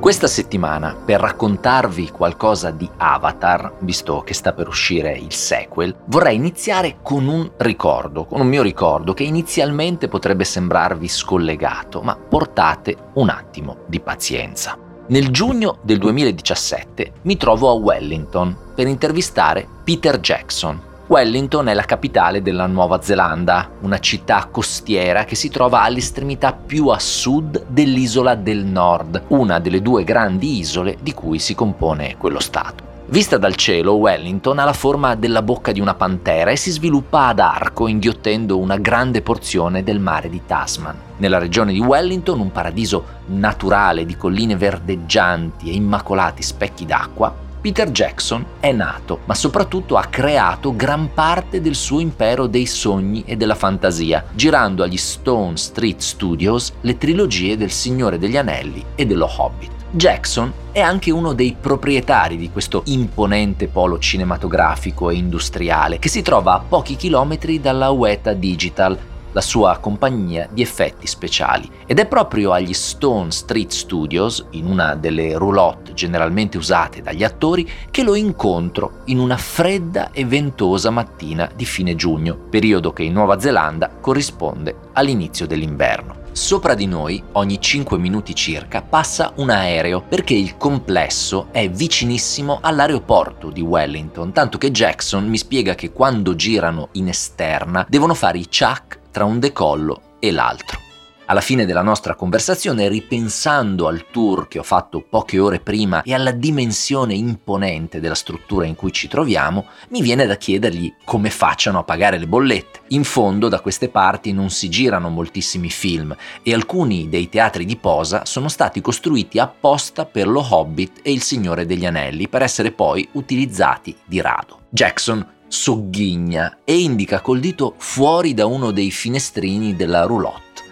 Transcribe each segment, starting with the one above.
Questa settimana, per raccontarvi qualcosa di Avatar, visto che sta per uscire il sequel, vorrei iniziare con un ricordo, con un mio ricordo che inizialmente potrebbe sembrarvi scollegato, ma portate un attimo di pazienza. Nel giugno del 2017 mi trovo a Wellington per intervistare Peter Jackson, Wellington è la capitale della Nuova Zelanda, una città costiera che si trova all'estremità più a sud dell'isola del Nord, una delle due grandi isole di cui si compone quello stato. Vista dal cielo, Wellington ha la forma della bocca di una pantera e si sviluppa ad arco, inghiottendo una grande porzione del mare di Tasman. Nella regione di Wellington, un paradiso naturale di colline verdeggianti e immacolati specchi d'acqua, Peter Jackson è nato, ma soprattutto ha creato gran parte del suo impero dei sogni e della fantasia, girando agli Stone Street Studios le trilogie del Signore degli Anelli e dello Hobbit. Jackson è anche uno dei proprietari di questo imponente polo cinematografico e industriale che si trova a pochi chilometri dalla Weta Digital, la sua compagnia di effetti speciali. Ed è proprio agli Stone Street Studios, in una delle roulotte generalmente usate dagli attori, che lo incontro in una fredda e ventosa mattina di fine giugno, periodo che in Nuova Zelanda corrisponde all'inizio dell'inverno. Sopra di noi, ogni 5 minuti circa, passa un aereo perché il complesso è vicinissimo all'aeroporto di Wellington, tanto che Jackson mi spiega che quando girano in esterna devono fare i chuck tra un decollo e l'altro. Alla fine della nostra conversazione, ripensando al tour che ho fatto poche ore prima e alla dimensione imponente della struttura in cui ci troviamo, mi viene da chiedergli come facciano a pagare le bollette. In fondo, da queste parti non si girano moltissimi film e alcuni dei teatri di posa sono stati costruiti apposta per lo Hobbit e il Signore degli Anelli, per essere poi utilizzati di rado. Jackson sogghigna e indica col dito fuori da uno dei finestrini della roulotte.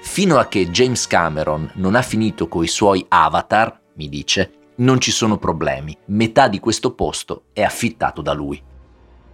Fino a che James Cameron non ha finito coi suoi avatar, mi dice, non ci sono problemi, metà di questo posto è affittato da lui.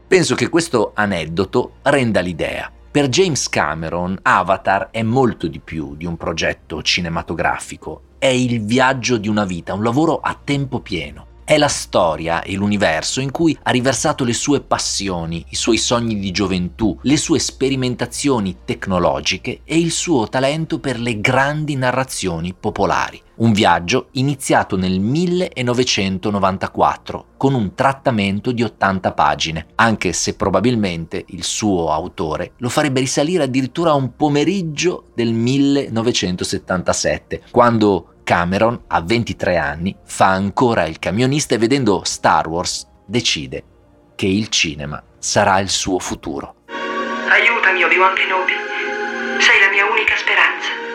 Penso che questo aneddoto renda l'idea. Per James Cameron Avatar è molto di più di un progetto cinematografico, è il viaggio di una vita, un lavoro a tempo pieno. È la storia e l'universo in cui ha riversato le sue passioni, i suoi sogni di gioventù, le sue sperimentazioni tecnologiche e il suo talento per le grandi narrazioni popolari. Un viaggio iniziato nel 1994 con un trattamento di 80 pagine, anche se probabilmente il suo autore lo farebbe risalire addirittura a un pomeriggio del 1977, quando Cameron, a 23 anni, fa ancora il camionista e vedendo Star Wars decide che il cinema sarà il suo futuro. Aiutami, Obi-Wan Kenobi. Sei la mia unica speranza.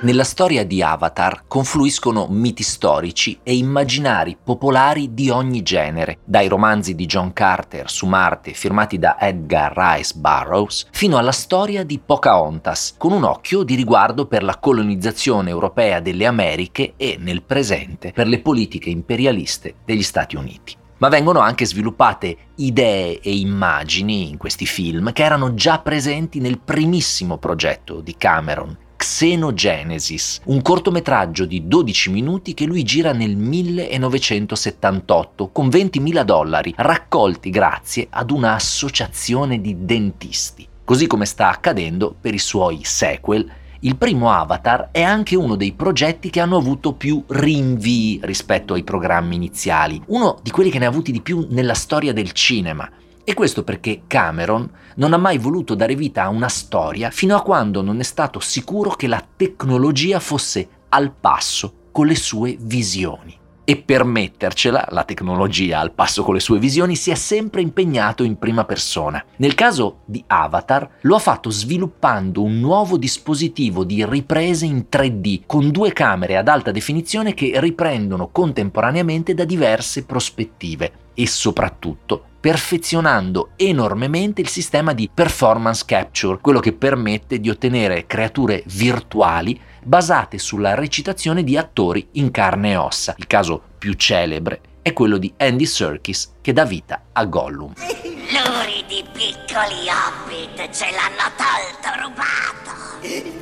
Nella storia di Avatar confluiscono miti storici e immaginari popolari di ogni genere, dai romanzi di John Carter su Marte firmati da Edgar Rice Burroughs, fino alla storia di Pocahontas, con un occhio di riguardo per la colonizzazione europea delle Americhe e, nel presente, per le politiche imperialiste degli Stati Uniti. Ma vengono anche sviluppate idee e immagini in questi film che erano già presenti nel primissimo progetto di Cameron, Xenogenesis, un cortometraggio di 12 minuti che lui gira nel 1978 con 20.000 dollari raccolti grazie ad una associazione di dentisti. Così come sta accadendo per i suoi sequel, il primo Avatar è anche uno dei progetti che hanno avuto più rinvii rispetto ai programmi iniziali, uno di quelli che ne ha avuti di più nella storia del cinema. E questo perché Cameron non ha mai voluto dare vita a una storia fino a quando non è stato sicuro che la tecnologia fosse al passo con le sue visioni. e per mettercela, la tecnologia al passo con le sue visioni, si è sempre impegnato in prima persona. Nel caso di Avatar lo ha fatto sviluppando un nuovo dispositivo di riprese in 3D con due camere ad alta definizione che riprendono contemporaneamente da diverse prospettive e soprattutto perfezionando enormemente il sistema di performance capture, quello che permette di ottenere creature virtuali basate sulla recitazione di attori in carne e ossa. Il caso più celebre è quello di Andy Serkis che dà vita a Gollum. Luridi piccoli hobbit ce l'hanno tolto rubato.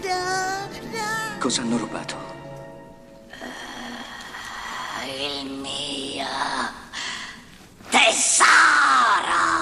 No, no. Cosa hanno rubato? Uh, il mio tesoro.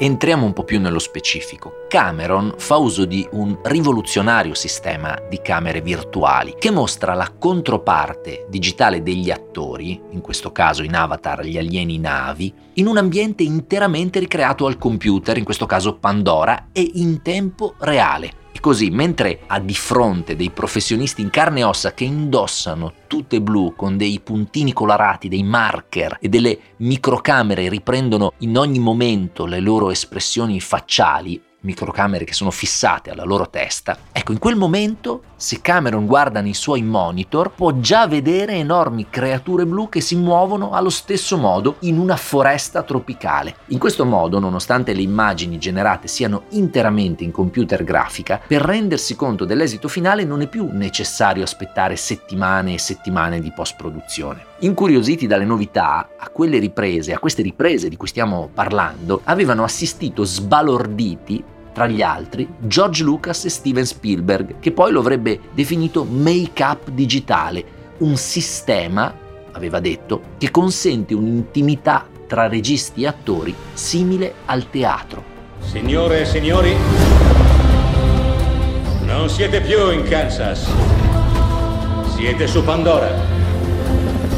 Entriamo un po' più nello specifico. Cameron fa uso di un rivoluzionario sistema di camere virtuali che mostra la controparte digitale degli attori, in questo caso in Avatar gli alieni navi, in un ambiente interamente ricreato al computer, in questo caso Pandora, e in tempo reale. E così, mentre ha di fronte dei professionisti in carne e ossa che indossano tutte blu con dei puntini colorati, dei marker e delle microcamere riprendono in ogni momento le loro espressioni facciali, microcamere che sono fissate alla loro testa, ecco in quel momento se Cameron guarda nei suoi monitor può già vedere enormi creature blu che si muovono allo stesso modo in una foresta tropicale. In questo modo, nonostante le immagini generate siano interamente in computer grafica, per rendersi conto dell'esito finale non è più necessario aspettare settimane e settimane di post-produzione. Incuriositi dalle novità, a quelle riprese, a queste riprese di cui stiamo parlando, avevano assistito sbalorditi tra gli altri George Lucas e Steven Spielberg, che poi lo avrebbe definito make-up digitale, un sistema, aveva detto, che consente un'intimità tra registi e attori simile al teatro. Signore e signori, non siete più in Kansas, siete su Pandora.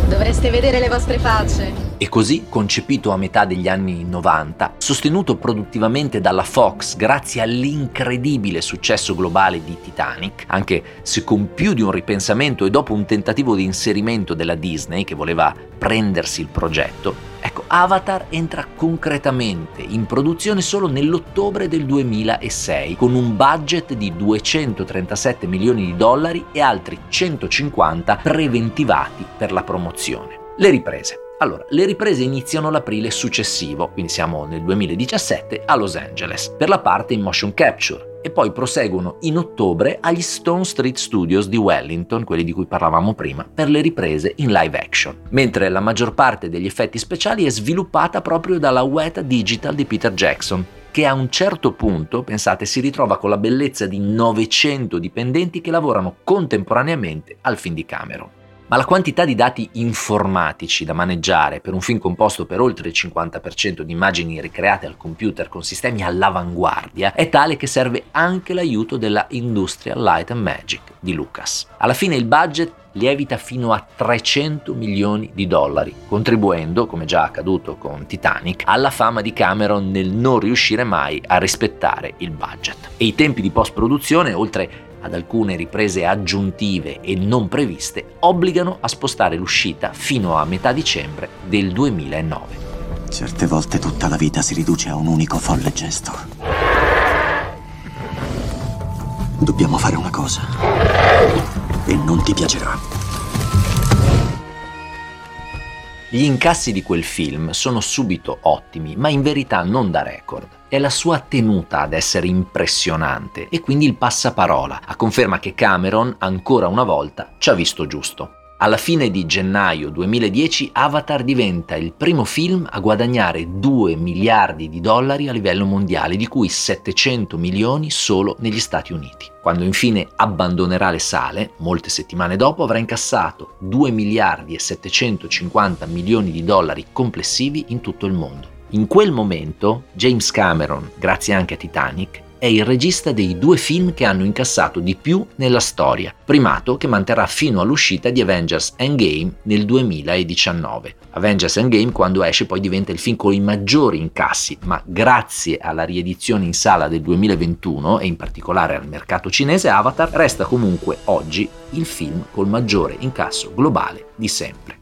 Dovreste vedere le vostre facce. E così, concepito a metà degli anni 90, sostenuto produttivamente dalla Fox grazie all'incredibile successo globale di Titanic, anche se con più di un ripensamento e dopo un tentativo di inserimento della Disney che voleva prendersi il progetto, Ecco, Avatar entra concretamente in produzione solo nell'ottobre del 2006 con un budget di 237 milioni di dollari e altri 150 preventivati per la promozione. Le riprese. Allora, le riprese iniziano l'aprile successivo, quindi siamo nel 2017 a Los Angeles, per la parte in motion capture e poi proseguono in ottobre agli Stone Street Studios di Wellington, quelli di cui parlavamo prima, per le riprese in live action, mentre la maggior parte degli effetti speciali è sviluppata proprio dalla Weta Digital di Peter Jackson, che a un certo punto, pensate, si ritrova con la bellezza di 900 dipendenti che lavorano contemporaneamente al film di Cameron ma la quantità di dati informatici da maneggiare per un film composto per oltre il 50% di immagini ricreate al computer con sistemi all'avanguardia è tale che serve anche l'aiuto della Industrial Light and Magic di Lucas. Alla fine il budget lievita fino a 300 milioni di dollari, contribuendo, come già accaduto con Titanic, alla fama di Cameron nel non riuscire mai a rispettare il budget. E i tempi di post-produzione, oltre ad alcune riprese aggiuntive e non previste, obbligano a spostare l'uscita fino a metà dicembre del 2009. Certe volte tutta la vita si riduce a un unico folle gesto. Dobbiamo fare una cosa. E non ti piacerà. Gli incassi di quel film sono subito ottimi, ma in verità non da record. È la sua tenuta ad essere impressionante e quindi il passaparola, a conferma che Cameron, ancora una volta, ci ha visto giusto. Alla fine di gennaio 2010 Avatar diventa il primo film a guadagnare 2 miliardi di dollari a livello mondiale, di cui 700 milioni solo negli Stati Uniti. Quando infine abbandonerà le sale, molte settimane dopo avrà incassato 2 miliardi e 750 milioni di dollari complessivi in tutto il mondo. In quel momento James Cameron, grazie anche a Titanic, è il regista dei due film che hanno incassato di più nella storia, primato che manterrà fino all'uscita di Avengers Endgame nel 2019. Avengers Endgame quando esce poi diventa il film con i maggiori incassi, ma grazie alla riedizione in sala del 2021 e in particolare al mercato cinese Avatar resta comunque oggi il film col maggiore incasso globale di sempre.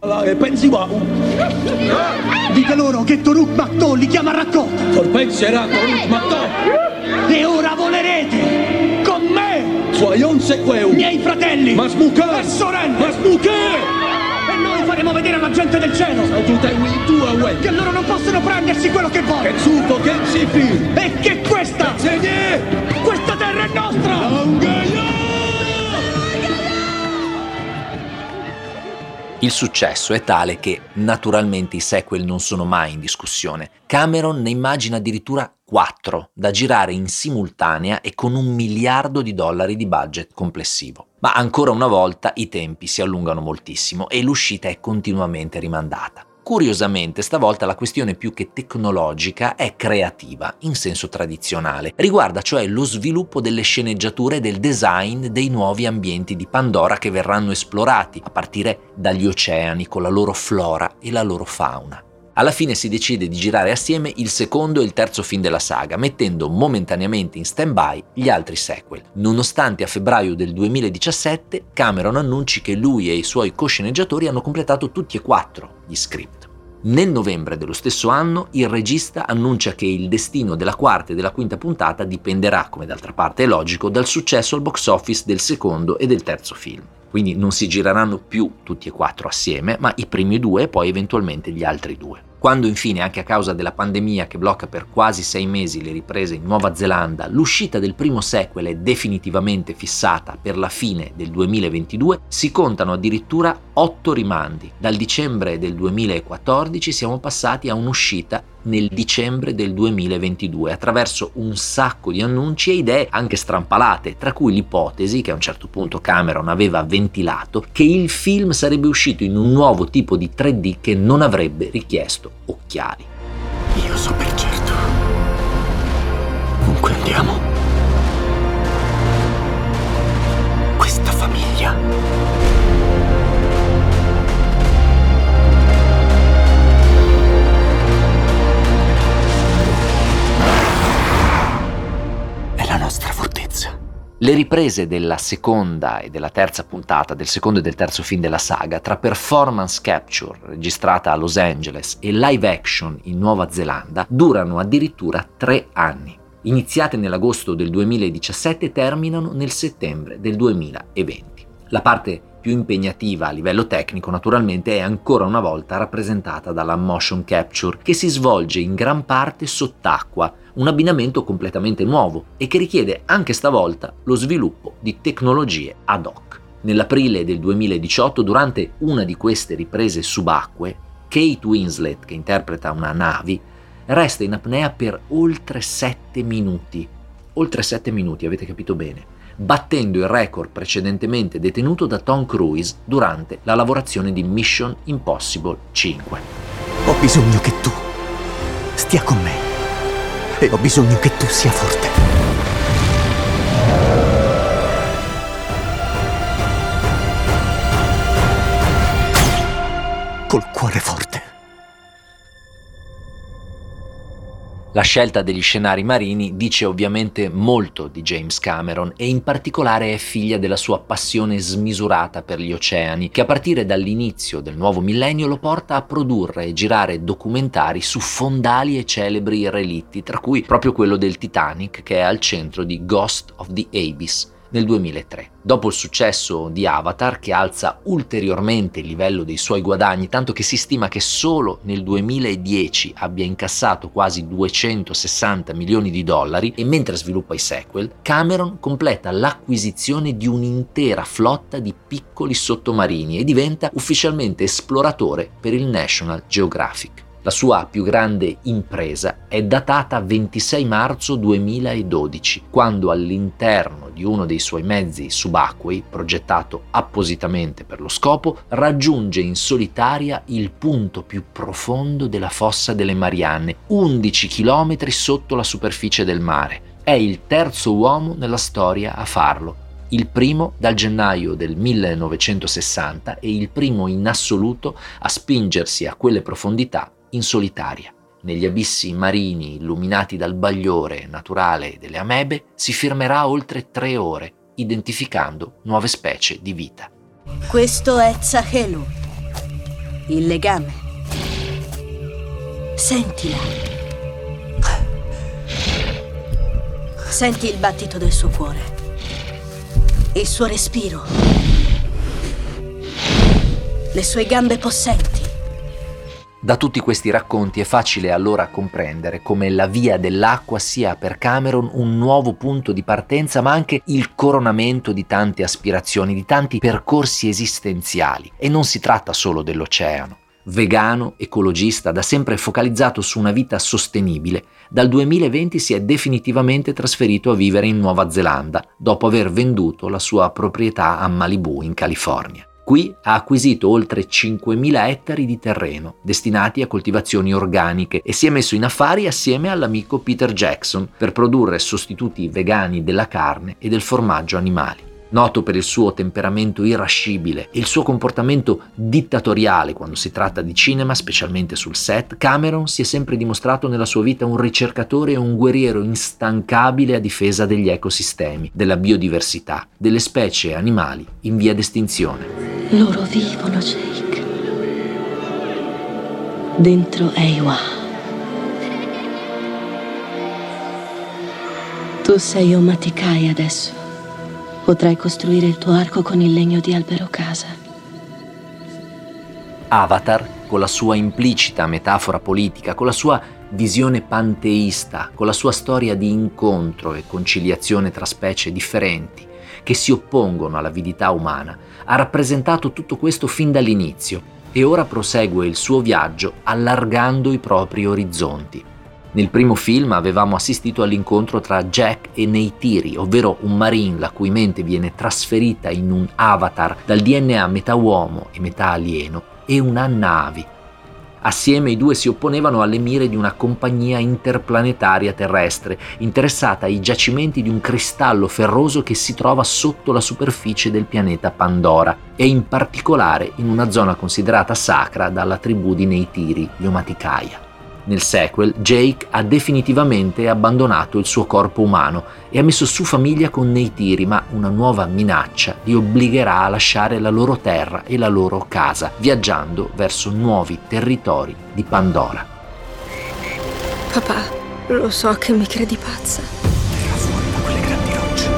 Dite loro che Toruk Makto li chiama raccolta Torpenserà Toruk Makto! E ora volerete con me, Soyon Sequeu! miei fratelli Masmuka! e sorelle. Masmuka! E noi faremo vedere alla gente del cielo che loro non possono prendersi quello che vogliono e che questa, questa terra è nostra. Il successo è tale che naturalmente i sequel non sono mai in discussione. Cameron ne immagina addirittura quattro da girare in simultanea e con un miliardo di dollari di budget complessivo. Ma ancora una volta i tempi si allungano moltissimo e l'uscita è continuamente rimandata. Curiosamente, stavolta la questione più che tecnologica è creativa, in senso tradizionale. Riguarda cioè lo sviluppo delle sceneggiature e del design dei nuovi ambienti di Pandora che verranno esplorati, a partire dagli oceani con la loro flora e la loro fauna. Alla fine si decide di girare assieme il secondo e il terzo film della saga, mettendo momentaneamente in stand-by gli altri sequel, nonostante a febbraio del 2017 Cameron annunci che lui e i suoi cosceneggiatori hanno completato tutti e quattro gli script. Nel novembre dello stesso anno il regista annuncia che il destino della quarta e della quinta puntata dipenderà, come d'altra parte è logico, dal successo al box office del secondo e del terzo film. Quindi non si gireranno più tutti e quattro assieme, ma i primi due e poi eventualmente gli altri due. Quando infine, anche a causa della pandemia che blocca per quasi sei mesi le riprese in Nuova Zelanda, l'uscita del primo sequel è definitivamente fissata per la fine del 2022, si contano addirittura otto rimandi. Dal dicembre del 2014 siamo passati a un'uscita nel dicembre del 2022 attraverso un sacco di annunci e idee anche strampalate, tra cui l'ipotesi che a un certo punto Cameron aveva ventilato che il film sarebbe uscito in un nuovo tipo di 3D che non avrebbe richiesto occhiali. Io so Le riprese della seconda e della terza puntata, del secondo e del terzo film della saga, tra performance capture registrata a Los Angeles e live action in Nuova Zelanda, durano addirittura tre anni. Iniziate nell'agosto del 2017 e terminano nel settembre del 2020. La parte più impegnativa a livello tecnico naturalmente è ancora una volta rappresentata dalla motion capture che si svolge in gran parte sott'acqua, un abbinamento completamente nuovo e che richiede anche stavolta lo sviluppo di tecnologie ad hoc. Nell'aprile del 2018, durante una di queste riprese subacquee, Kate Winslet, che interpreta una Navi, resta in apnea per oltre 7 minuti. Oltre 7 minuti, avete capito bene battendo il record precedentemente detenuto da Tom Cruise durante la lavorazione di Mission Impossible 5. Ho bisogno che tu stia con me. E ho bisogno che tu sia forte. Col cuore forte. La scelta degli scenari marini dice ovviamente molto di James Cameron e in particolare è figlia della sua passione smisurata per gli oceani, che a partire dall'inizio del nuovo millennio lo porta a produrre e girare documentari su fondali e celebri relitti, tra cui proprio quello del Titanic che è al centro di Ghost of the Abyss nel 2003. Dopo il successo di Avatar, che alza ulteriormente il livello dei suoi guadagni, tanto che si stima che solo nel 2010 abbia incassato quasi 260 milioni di dollari, e mentre sviluppa i sequel, Cameron completa l'acquisizione di un'intera flotta di piccoli sottomarini e diventa ufficialmente esploratore per il National Geographic. La sua più grande impresa è datata 26 marzo 2012, quando all'interno di uno dei suoi mezzi subacquei, progettato appositamente per lo scopo, raggiunge in solitaria il punto più profondo della fossa delle Marianne, 11 km sotto la superficie del mare, È il terzo uomo nella storia a farlo, il primo dal gennaio del 1960 e il primo in assoluto a spingersi a quelle profondità in solitaria. Negli abissi marini illuminati dal bagliore naturale delle amebe si fermerà oltre tre ore, identificando nuove specie di vita. Questo è Zahelu, il legame. Sentila. Senti il battito del suo cuore, il suo respiro, le sue gambe possenti. Da tutti questi racconti è facile allora comprendere come la via dell'acqua sia per Cameron un nuovo punto di partenza, ma anche il coronamento di tante aspirazioni, di tanti percorsi esistenziali. E non si tratta solo dell'oceano. Vegano, ecologista, da sempre focalizzato su una vita sostenibile, dal 2020 si è definitivamente trasferito a vivere in Nuova Zelanda, dopo aver venduto la sua proprietà a Malibu, in California. Qui ha acquisito oltre 5.000 ettari di terreno destinati a coltivazioni organiche e si è messo in affari assieme all'amico Peter Jackson per produrre sostituti vegani della carne e del formaggio animali. Noto per il suo temperamento irascibile e il suo comportamento dittatoriale quando si tratta di cinema, specialmente sul set, Cameron si è sempre dimostrato nella sua vita un ricercatore e un guerriero instancabile a difesa degli ecosistemi, della biodiversità, delle specie animali in via d'estinzione. Loro vivono, Jake. Dentro Eiwa. Tu sei Omatikai adesso. Potrai costruire il tuo arco con il legno di albero casa. Avatar, con la sua implicita metafora politica, con la sua visione panteista, con la sua storia di incontro e conciliazione tra specie differenti, che si oppongono all'avidità umana, ha rappresentato tutto questo fin dall'inizio e ora prosegue il suo viaggio allargando i propri orizzonti. Nel primo film avevamo assistito all'incontro tra Jack e Neytiri, ovvero un marine la cui mente viene trasferita in un avatar dal DNA metà uomo e metà alieno, e una Navi. Assieme i due si opponevano alle mire di una compagnia interplanetaria terrestre interessata ai giacimenti di un cristallo ferroso che si trova sotto la superficie del pianeta Pandora e in particolare in una zona considerata sacra dalla tribù di Neytiri, gli Omaticaya. Nel sequel, Jake ha definitivamente abbandonato il suo corpo umano e ha messo su famiglia con Neytiri, ma una nuova minaccia li obbligherà a lasciare la loro terra e la loro casa, viaggiando verso nuovi territori di Pandora. Papà, lo so che mi credi pazza. Verrà fuori da quelle grandi rocce.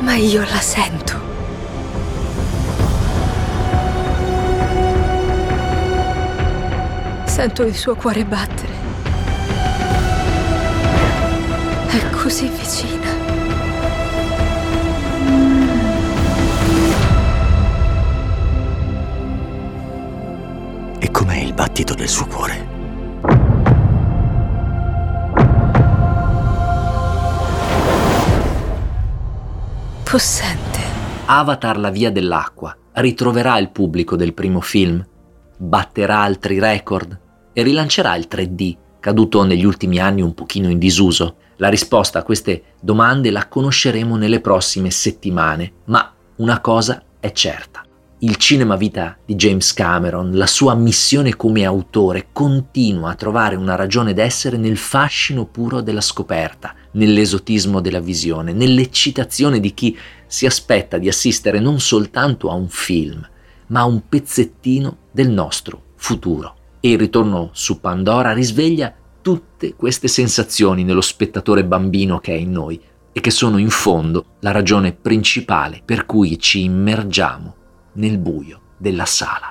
Ma io la sento. Sento il suo cuore battere. È così vicina. E com'è il battito del suo cuore? Possente. Avatar la via dell'acqua ritroverà il pubblico del primo film, batterà altri record e rilancerà il 3D, caduto negli ultimi anni un pochino in disuso. La risposta a queste domande la conosceremo nelle prossime settimane, ma una cosa è certa. Il cinema vita di James Cameron, la sua missione come autore, continua a trovare una ragione d'essere nel fascino puro della scoperta, nell'esotismo della visione, nell'eccitazione di chi si aspetta di assistere non soltanto a un film, ma a un pezzettino del nostro futuro. E il ritorno su Pandora risveglia tutte queste sensazioni nello spettatore bambino che è in noi e che sono in fondo la ragione principale per cui ci immergiamo nel buio della sala.